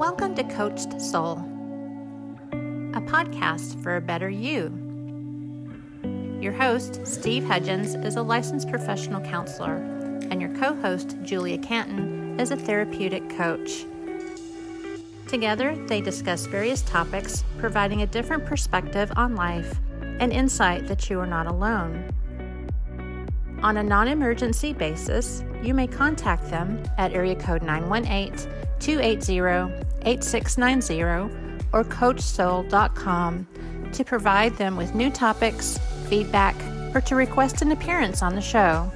Welcome to Coached Soul, a podcast for a better you. Your host, Steve Hudgens, is a licensed professional counselor, and your co host, Julia Canton, is a therapeutic coach. Together, they discuss various topics, providing a different perspective on life and insight that you are not alone. On a non emergency basis, you may contact them at area code 918 280 8690 or coachsoul.com to provide them with new topics, feedback, or to request an appearance on the show.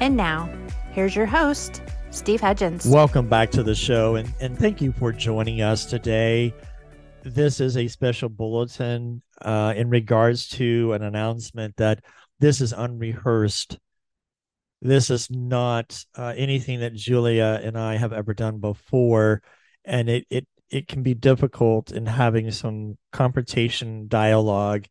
And now, here's your host, Steve Hudgens. Welcome back to the show, and, and thank you for joining us today. This is a special bulletin uh, in regards to an announcement that this is unrehearsed. This is not uh, anything that Julia and I have ever done before, and it it it can be difficult in having some confrontation dialogue.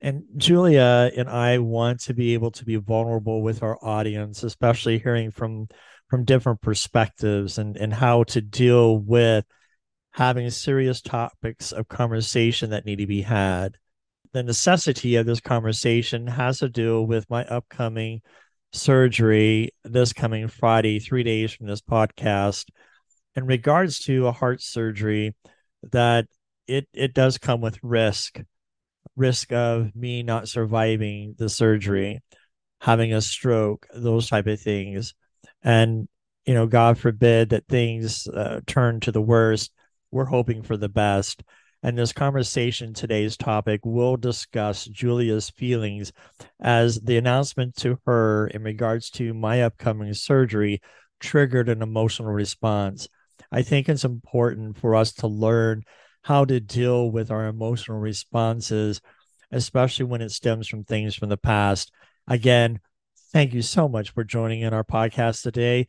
And Julia and I want to be able to be vulnerable with our audience, especially hearing from from different perspectives and and how to deal with having serious topics of conversation that need to be had the necessity of this conversation has to do with my upcoming surgery this coming Friday, three days from this podcast, in regards to a heart surgery, that it it does come with risk, risk of me not surviving the surgery, having a stroke, those type of things, and you know, God forbid that things uh, turn to the worst. We're hoping for the best and this conversation, today's topic, will discuss Julia's feelings as the announcement to her in regards to my upcoming surgery triggered an emotional response. I think it's important for us to learn how to deal with our emotional responses, especially when it stems from things from the past. Again, thank you so much for joining in our podcast today.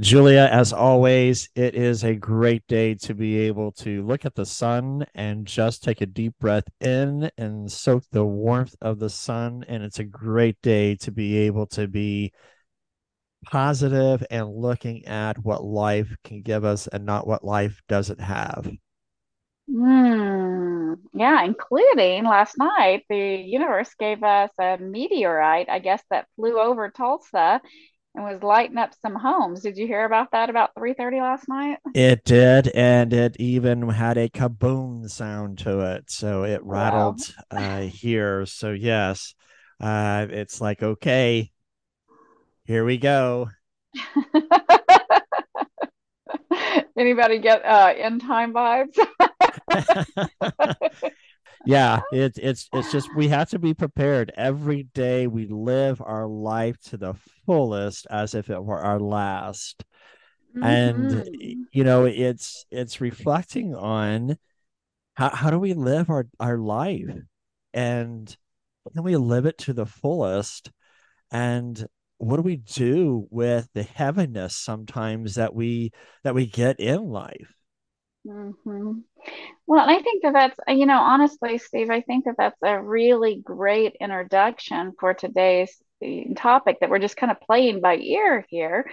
Julia, as always, it is a great day to be able to look at the sun and just take a deep breath in and soak the warmth of the sun. And it's a great day to be able to be positive and looking at what life can give us and not what life doesn't have. Mm, yeah, including last night, the universe gave us a meteorite, I guess, that flew over Tulsa and was lighting up some homes. Did you hear about that about 3:30 last night? It did, and it even had a kaboom sound to it. So it rattled wow. uh, here. So yes, uh, it's like okay, here we go. Anybody get uh, end time vibes? yeah it's it's it's just we have to be prepared. Every day we live our life to the fullest as if it were our last. Mm-hmm. and you know it's it's reflecting on how, how do we live our our life? And can we live it to the fullest? And what do we do with the heaviness sometimes that we that we get in life mm-hmm. Well, I think that that's, you know, honestly, Steve, I think that that's a really great introduction for today's eh, topic that we're just kind of playing by ear here.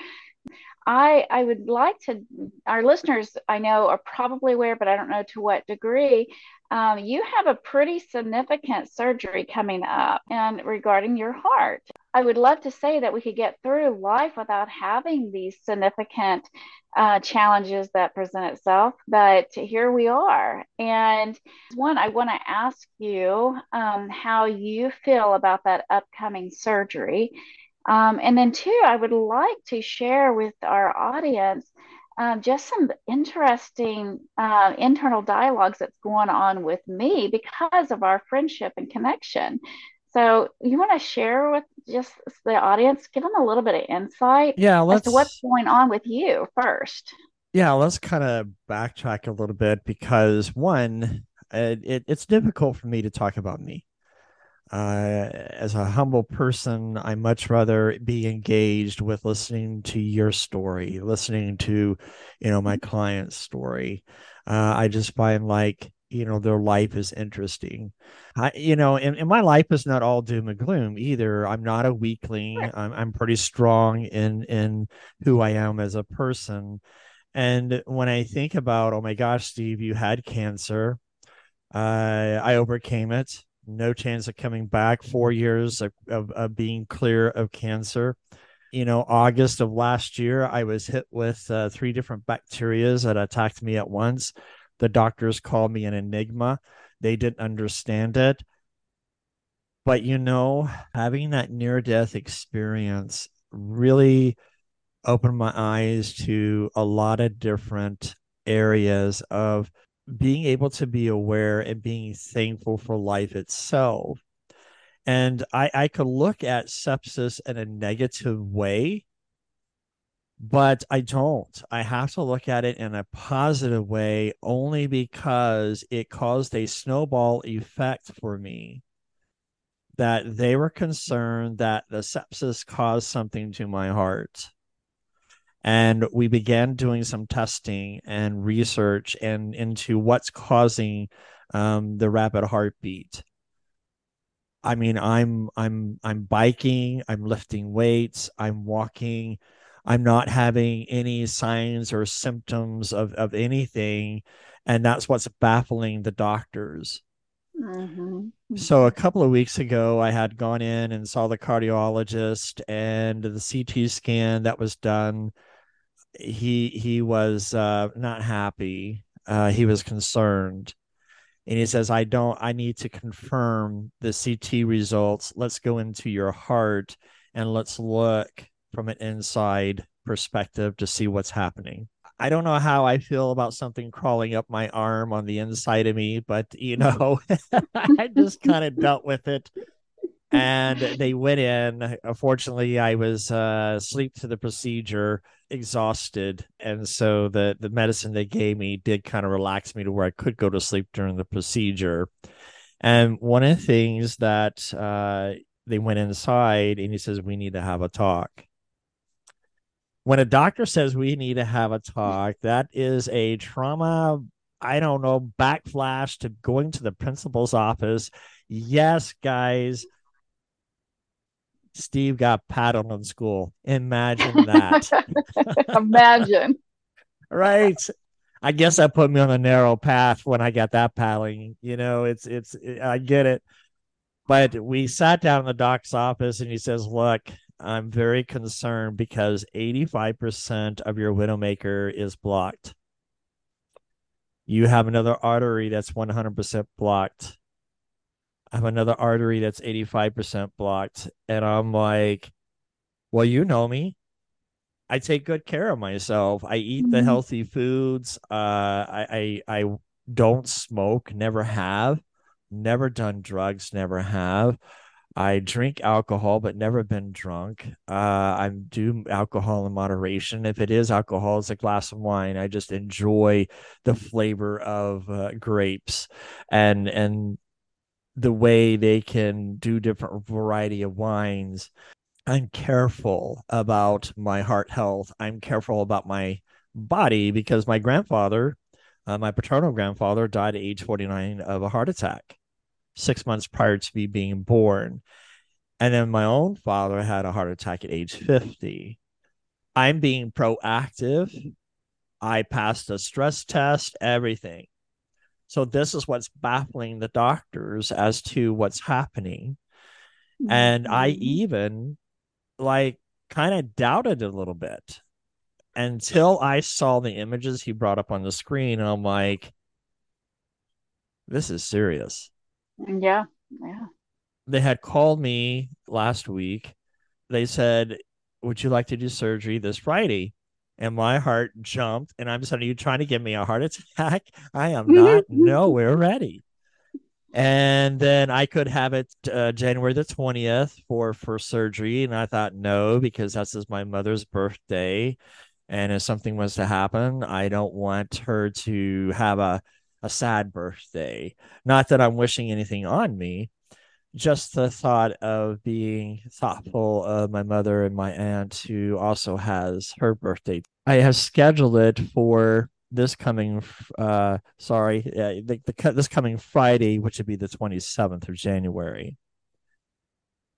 I I would like to our listeners I know are probably aware, but I don't know to what degree. Um, you have a pretty significant surgery coming up and regarding your heart. I would love to say that we could get through life without having these significant uh, challenges that present itself, but here we are. And one, I want to ask you um, how you feel about that upcoming surgery. Um, and then two, I would like to share with our audience um, just some interesting uh, internal dialogues that's going on with me because of our friendship and connection. So you want to share with just the audience, give them a little bit of insight yeah, let's, as to what's going on with you first. Yeah, let's kind of backtrack a little bit because one, it, it, it's difficult for me to talk about me. Uh, as a humble person, I much rather be engaged with listening to your story, listening to, you know, my client's story. Uh, I just find like you know their life is interesting. I, you know and, and my life is not all doom and gloom either. I'm not a weakling. I'm, I'm pretty strong in in who i am as a person. And when I think about, oh my gosh, Steve, you had cancer, uh, I overcame it. No chance of coming back. Four years of, of, of being clear of cancer. You know, August of last year, I was hit with uh, three different bacterias that attacked me at once. The doctors called me an enigma. They didn't understand it. But, you know, having that near death experience really opened my eyes to a lot of different areas of being able to be aware and being thankful for life itself. And I, I could look at sepsis in a negative way, but I don't. I have to look at it in a positive way only because it caused a snowball effect for me. That they were concerned that the sepsis caused something to my heart and we began doing some testing and research and into what's causing um, the rapid heartbeat. I mean i'm i'm i'm biking i'm lifting weights i'm walking. I'm not having any signs or symptoms of of anything and that's what's baffling the doctors. Mm-hmm. So a couple of weeks ago, I had gone in and saw the cardiologist, and the CT scan that was done he he was uh, not happy. Uh, he was concerned, and he says, "I don't. I need to confirm the CT results. Let's go into your heart and let's look from an inside perspective to see what's happening." I don't know how I feel about something crawling up my arm on the inside of me, but you know, I just kind of dealt with it and they went in. Unfortunately, I was uh, asleep to the procedure, exhausted, and so the the medicine they gave me did kind of relax me to where I could go to sleep during the procedure. And one of the things that uh, they went inside, and he says we need to have a talk. When a doctor says we need to have a talk, that is a trauma. I don't know, backflash to going to the principal's office. Yes, guys, Steve got paddled in school. Imagine that. Imagine. right. I guess that put me on a narrow path when I got that paddling. You know, it's it's I get it. But we sat down in the doc's office and he says, Look, I'm very concerned because 85% of your widowmaker is blocked. You have another artery that's 100% blocked. I have another artery that's 85% blocked. And I'm like, well, you know me. I take good care of myself. I eat the mm-hmm. healthy foods. Uh, I, I, I don't smoke, never have, never done drugs, never have. I drink alcohol, but never been drunk. Uh, I do alcohol in moderation. If it is alcohol, it's a glass of wine. I just enjoy the flavor of uh, grapes, and and the way they can do different variety of wines. I'm careful about my heart health. I'm careful about my body because my grandfather uh, my paternal grandfather died at age 49 of a heart attack six months prior to me being born. And then my own father had a heart attack at age 50 i'm being proactive. I passed a stress test everything so this is what's baffling the doctors as to what's happening. Mm-hmm. And I mm-hmm. even like kind of doubted a little bit until I saw the images he brought up on the screen. And I'm like, this is serious. Yeah. Yeah. They had called me last week. They said, Would you like to do surgery this Friday? And my heart jumped and i'm just saying are you trying to give me a heart attack? I am not nowhere ready. And then i could have it uh, january the 20th for for surgery and i thought no because that's just my mother's birthday and if something was to happen i don't want her to have a a sad birthday. Not that i'm wishing anything on me just the thought of being thoughtful of my mother and my aunt who also has her birthday i have scheduled it for this coming uh sorry the, the, this coming friday which would be the 27th of january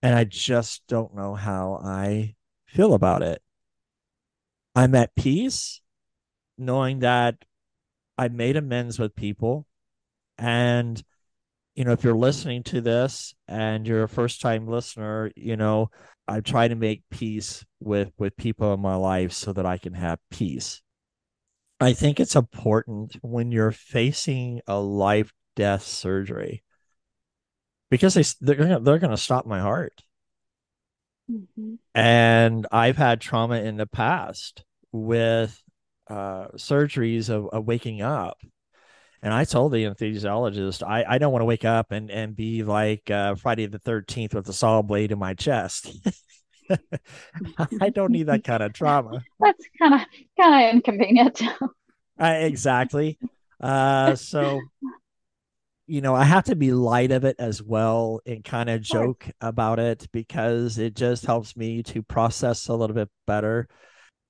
and i just don't know how i feel about it i'm at peace knowing that I made amends with people. And, you know, if you're listening to this and you're a first time listener, you know, I try to make peace with with people in my life so that I can have peace. I think it's important when you're facing a life death surgery because they they're gonna, they're going to stop my heart. Mm-hmm. And I've had trauma in the past with uh, surgeries of, of waking up. And I told the anesthesiologist, I, I don't want to wake up and, and be like uh, Friday the 13th with a saw blade in my chest. I don't need that kind of trauma. That's kind of kind of inconvenient. uh, exactly. Uh, so, you know, I have to be light of it as well and kind of joke sure. about it because it just helps me to process a little bit better.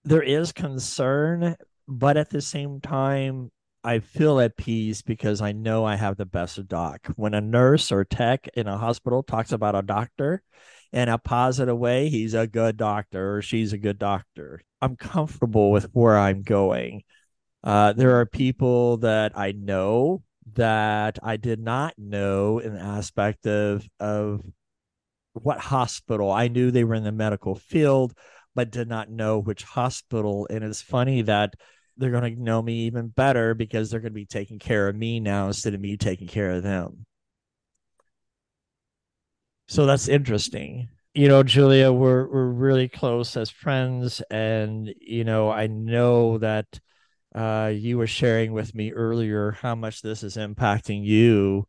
There is concern, but at the same time, I feel at peace because I know I have the best doc. When a nurse or tech in a hospital talks about a doctor, in a positive way, he's a good doctor or she's a good doctor. I'm comfortable with where I'm going. Uh, there are people that I know that I did not know in the aspect of of what hospital. I knew they were in the medical field, but did not know which hospital. And it's funny that they're going to know me even better because they're going to be taking care of me now instead of me taking care of them. So that's interesting. You know, Julia, we're we're really close as friends, and you know, I know that uh, you were sharing with me earlier how much this is impacting you.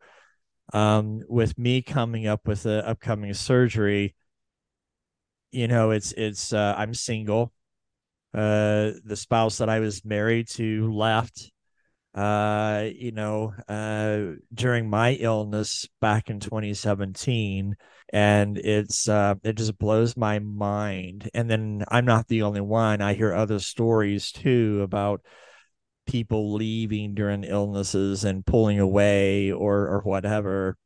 Um, with me coming up with the upcoming surgery, you know, it's it's uh, I'm single. Uh, the spouse that I was married to left uh, you know, uh, during my illness back in 2017. And it's, uh, it just blows my mind. And then I'm not the only one. I hear other stories too about people leaving during illnesses and pulling away or, or whatever.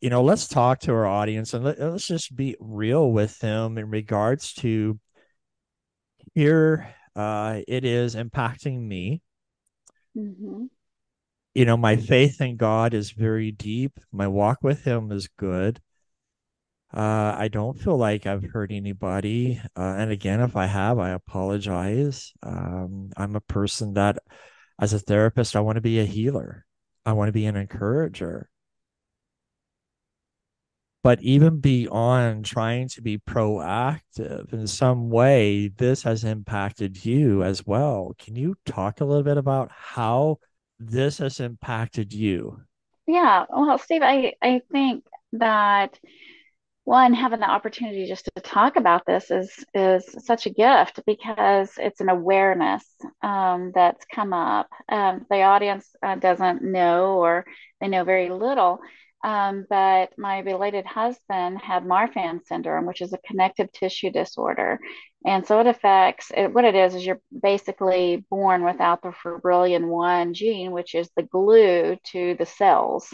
You know, let's talk to our audience and let, let's just be real with them in regards to here, uh, it is impacting me Mm-hmm. You know, my faith in God is very deep. My walk with Him is good. Uh, I don't feel like I've hurt anybody. Uh, and again, if I have, I apologize. Um, I'm a person that, as a therapist, I want to be a healer, I want to be an encourager. But even beyond trying to be proactive in some way, this has impacted you as well. Can you talk a little bit about how this has impacted you? Yeah. Well, Steve, I, I think that one having the opportunity just to talk about this is is such a gift because it's an awareness um, that's come up. Um, the audience uh, doesn't know or they know very little um, but my belated husband had Marfan syndrome, which is a connective tissue disorder. And so it affects it, what it is is you're basically born without the fibrillin 1 gene, which is the glue to the cells.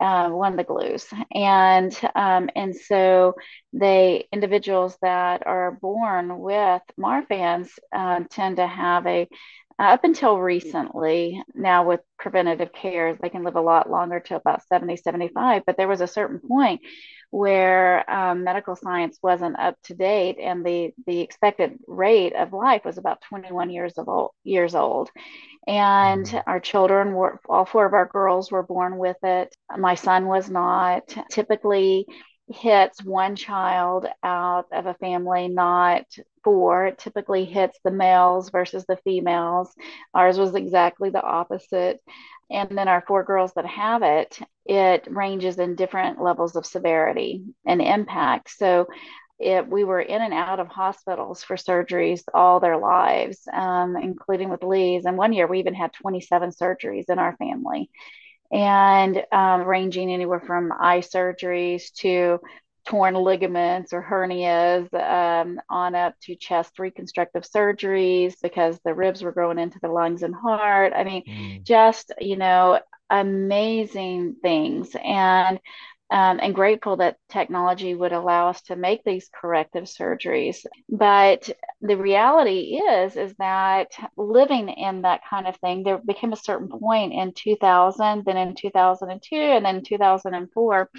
Uh, one of the glues, and um, and so they individuals that are born with Marfan's uh, tend to have a uh, up until recently, now with preventative care, they can live a lot longer to about 70, 75. But there was a certain point where um, medical science wasn't up to date and the, the expected rate of life was about 21 years of old, years old. And mm-hmm. our children were, all four of our girls were born with it. My son was not. Typically, hits one child out of a family, not four. It typically hits the males versus the females. Ours was exactly the opposite. And then our four girls that have it, it ranges in different levels of severity and impact. So it, we were in and out of hospitals for surgeries all their lives, um, including with Lee's. And one year we even had 27 surgeries in our family and um, ranging anywhere from eye surgeries to torn ligaments or hernias um, on up to chest reconstructive surgeries because the ribs were growing into the lungs and heart. I mean, mm. just, you know, amazing things. And um, and grateful that technology would allow us to make these corrective surgeries. But the reality is, is that living in that kind of thing, there became a certain point in 2000, then in 2002, and then 2004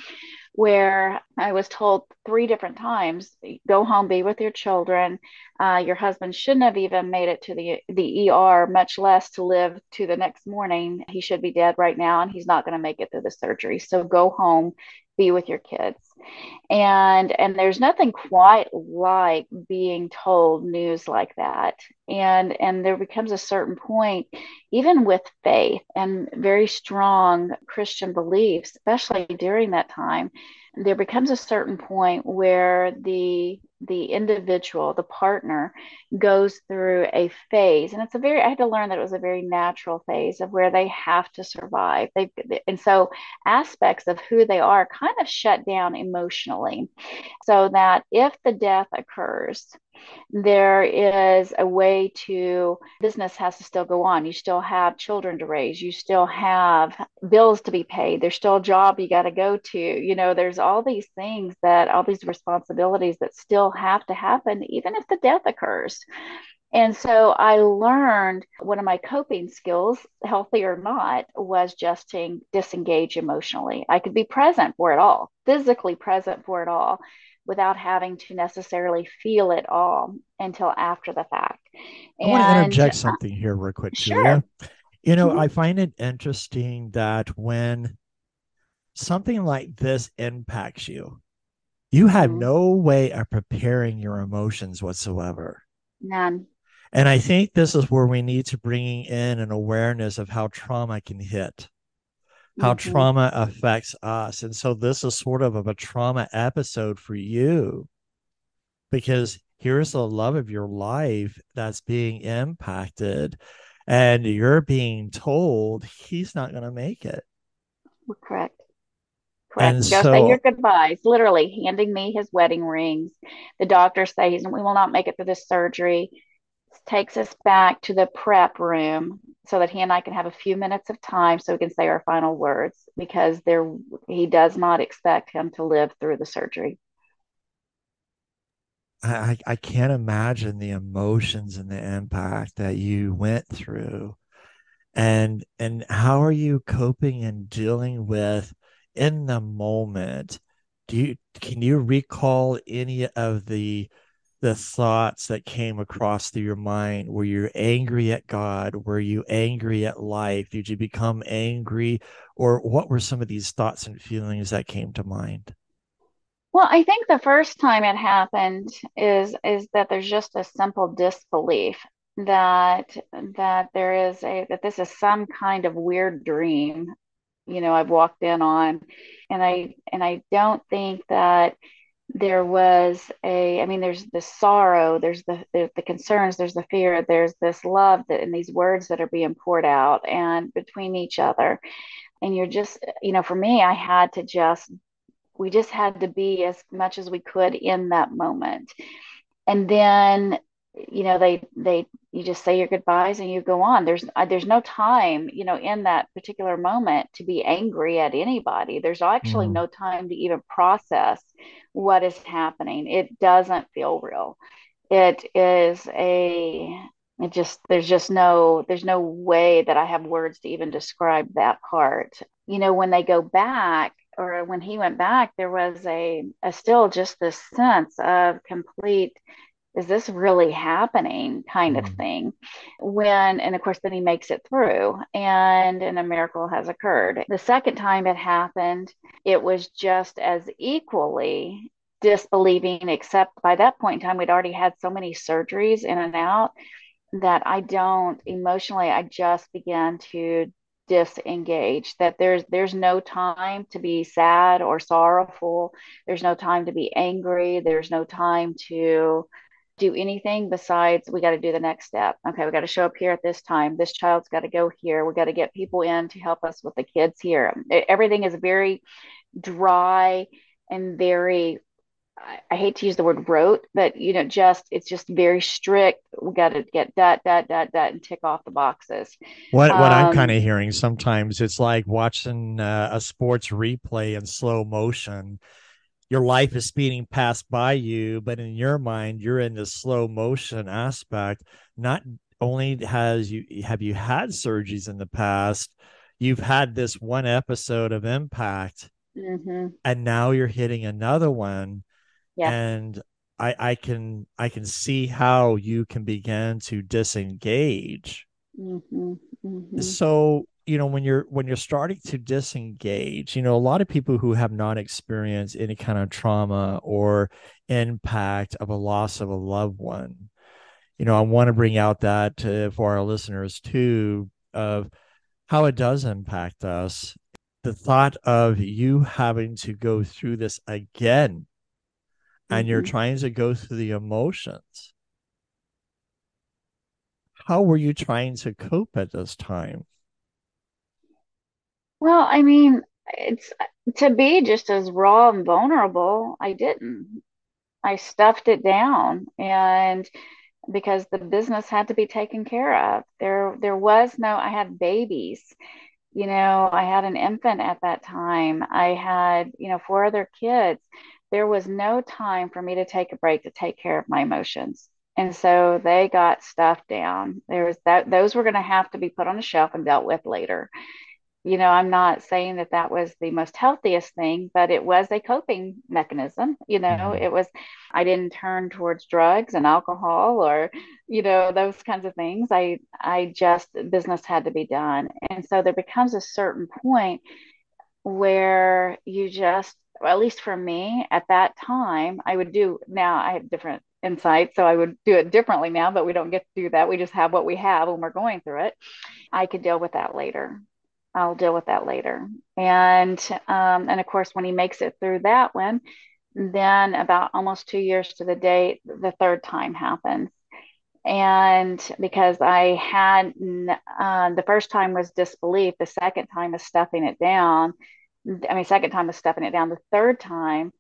where I was told three different times go home, be with your children. Uh, your husband shouldn't have even made it to the, the ER, much less to live to the next morning. He should be dead right now, and he's not going to make it through the surgery. So go home, be with your kids. And and there's nothing quite like being told news like that. And and there becomes a certain point, even with faith and very strong Christian beliefs, especially during that time, there becomes a certain point where the the individual the partner goes through a phase and it's a very i had to learn that it was a very natural phase of where they have to survive. They and so aspects of who they are kind of shut down emotionally so that if the death occurs there is a way to business has to still go on. You still have children to raise. You still have bills to be paid. There's still a job you got to go to. You know there's all these things that all these responsibilities that still have to happen even if the death occurs. And so I learned one of my coping skills, healthy or not, was just to disengage emotionally. I could be present for it all, physically present for it all, without having to necessarily feel it all until after the fact. I want to interject something here real quick, sure. Julia. You know, mm-hmm. I find it interesting that when something like this impacts you, you have mm-hmm. no way of preparing your emotions whatsoever. None. And I think this is where we need to bring in an awareness of how trauma can hit how mm-hmm. trauma affects us. And so this is sort of, of a trauma episode for you because here's the love of your life that's being impacted and you're being told he's not going to make it. Correct. Correct. And Go so, say your goodbyes, literally handing me his wedding rings. The doctor says we will not make it through this surgery takes us back to the prep room so that he and I can have a few minutes of time so we can say our final words because there he does not expect him to live through the surgery. I, I can't imagine the emotions and the impact that you went through and and how are you coping and dealing with in the moment do you can you recall any of the the thoughts that came across through your mind? Were you angry at God? Were you angry at life? Did you become angry? Or what were some of these thoughts and feelings that came to mind? Well, I think the first time it happened is is that there's just a simple disbelief that that there is a that this is some kind of weird dream, you know, I've walked in on. And I and I don't think that there was a i mean there's the sorrow there's the, the, the concerns there's the fear there's this love that in these words that are being poured out and between each other. And you're just you know for me i had to just we just had to be as much as we could in that moment. And then you know they they you just say your goodbyes and you go on. There's uh, there's no time you know in that particular moment to be angry at anybody. There's actually mm. no time to even process what is happening. It doesn't feel real. It is a it just there's just no there's no way that i have words to even describe that part. You know when they go back or when he went back there was a, a still just this sense of complete is this really happening kind of mm. thing? When and of course then he makes it through and and a miracle has occurred. The second time it happened it was just as equally disbelieving except by that point in time we'd already had so many surgeries in and out that i don't emotionally i just began to disengage that there's there's no time to be sad or sorrowful. There's no time to be angry. There's no time to do anything besides we got to do the next step. Okay, we got to show up here at this time. This child's got to go here. We got to get people in to help us with the kids here. Everything is very dry and very I, hate to use the word rote, but you know, just it's just very strict. We got to get that, that, that, that, and tick off the boxes. What what um, I'm kind of hearing sometimes it's like watching uh, a sports replay in slow motion. Your life is speeding past by you, but in your mind, you're in the slow motion aspect. Not only has you have you had surgeries in the past, you've had this one episode of impact, mm-hmm. and now you're hitting another one yeah. and I, I can I can see how you can begin to disengage. Mm-hmm, mm-hmm. So you know when you're when you're starting to disengage, you know a lot of people who have not experienced any kind of trauma or impact of a loss of a loved one, you know I want to bring out that uh, for our listeners too of how it does impact us. The thought of you having to go through this again and mm-hmm. you're trying to go through the emotions how were you trying to cope at this time well i mean it's to be just as raw and vulnerable i didn't i stuffed it down and because the business had to be taken care of there there was no i had babies you know i had an infant at that time i had you know four other kids there was no time for me to take a break to take care of my emotions. And so they got stuffed down. There was that, those were going to have to be put on a shelf and dealt with later. You know, I'm not saying that that was the most healthiest thing, but it was a coping mechanism. You know, mm-hmm. it was, I didn't turn towards drugs and alcohol or, you know, those kinds of things. I, I just, business had to be done. And so there becomes a certain point where you just well, at least for me at that time, I would do now I have different insights, so I would do it differently now, but we don't get to do that. We just have what we have when we're going through it. I could deal with that later. I'll deal with that later. And um, and of course, when he makes it through that one, then about almost two years to the date, the third time happens. And because I had uh, the first time was disbelief, the second time is stuffing it down I mean, second time was stuffing it down. The third time,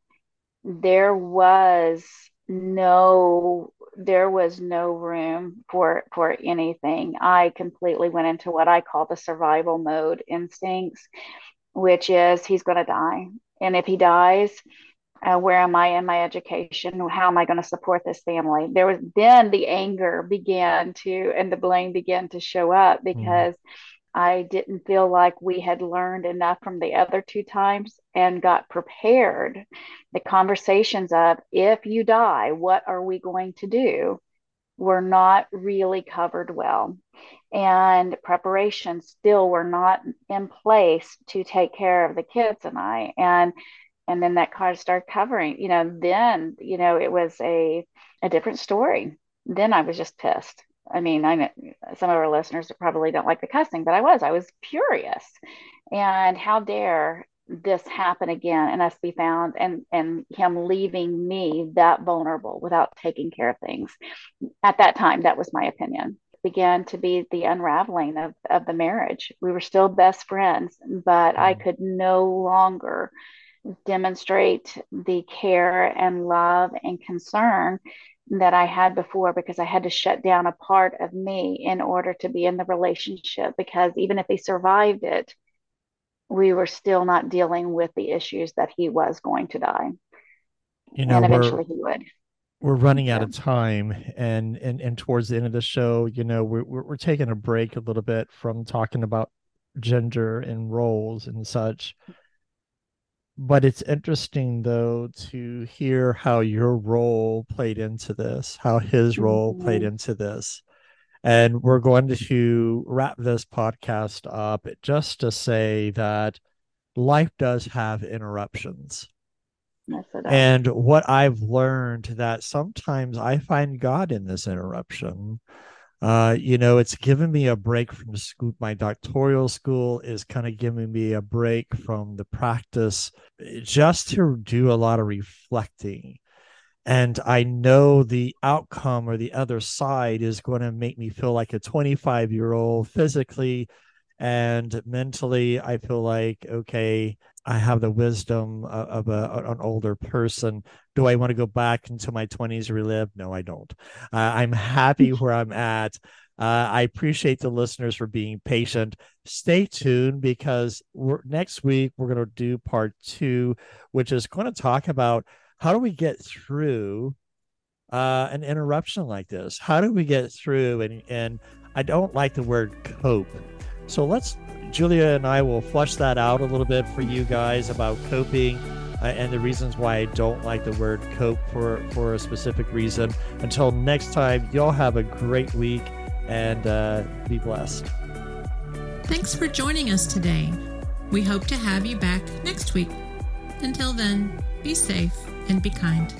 there was no there was no room for for anything. I completely went into what I call the survival mode instincts, which is he's going to die, and if he dies, uh, where am I in my education? How am I going to support this family? There was then the anger began to and the blame began to show up mm-hmm. because. Mm I didn't feel like we had learned enough from the other two times and got prepared. The conversations of if you die, what are we going to do? were not really covered well. And preparations still were not in place to take care of the kids and I. And and then that card started covering, you know, then, you know, it was a a different story. Then I was just pissed. I mean, I know some of our listeners probably don't like the cussing, but I was. I was furious. And how dare this happen again and us be found and and him leaving me that vulnerable without taking care of things. At that time, that was my opinion. It began to be the unraveling of, of the marriage. We were still best friends, but I mm. could no longer demonstrate the care and love and concern that I had before because I had to shut down a part of me in order to be in the relationship. Because even if he survived it, we were still not dealing with the issues that he was going to die. You know, and eventually he would. We're running out of time, and and and towards the end of the show, you know, we're, we're taking a break a little bit from talking about gender and roles and such but it's interesting though to hear how your role played into this, how his role mm-hmm. played into this. And we're going to wrap this podcast up just to say that life does have interruptions. Yes, and what I've learned that sometimes I find God in this interruption uh, you know, it's given me a break from school. My doctoral school is kind of giving me a break from the practice just to do a lot of reflecting. And I know the outcome or the other side is going to make me feel like a 25 year old physically and mentally. I feel like, okay, I have the wisdom of, a, an older person. Do I want to go back into my 20s relive? No, I don't. Uh, I'm happy where I'm at. Uh, I appreciate the listeners for being patient. Stay tuned because next week we're going to do part two, which is going to talk about how do we get through uh, an interruption like this? How do we get through? And, and I don't like the word cope. So let's, Julia and I will flush that out a little bit for you guys about coping uh, and the reasons why I don't like the word cope for, for a specific reason. Until next time, y'all have a great week and uh, be blessed. Thanks for joining us today. We hope to have you back next week. Until then, be safe and be kind.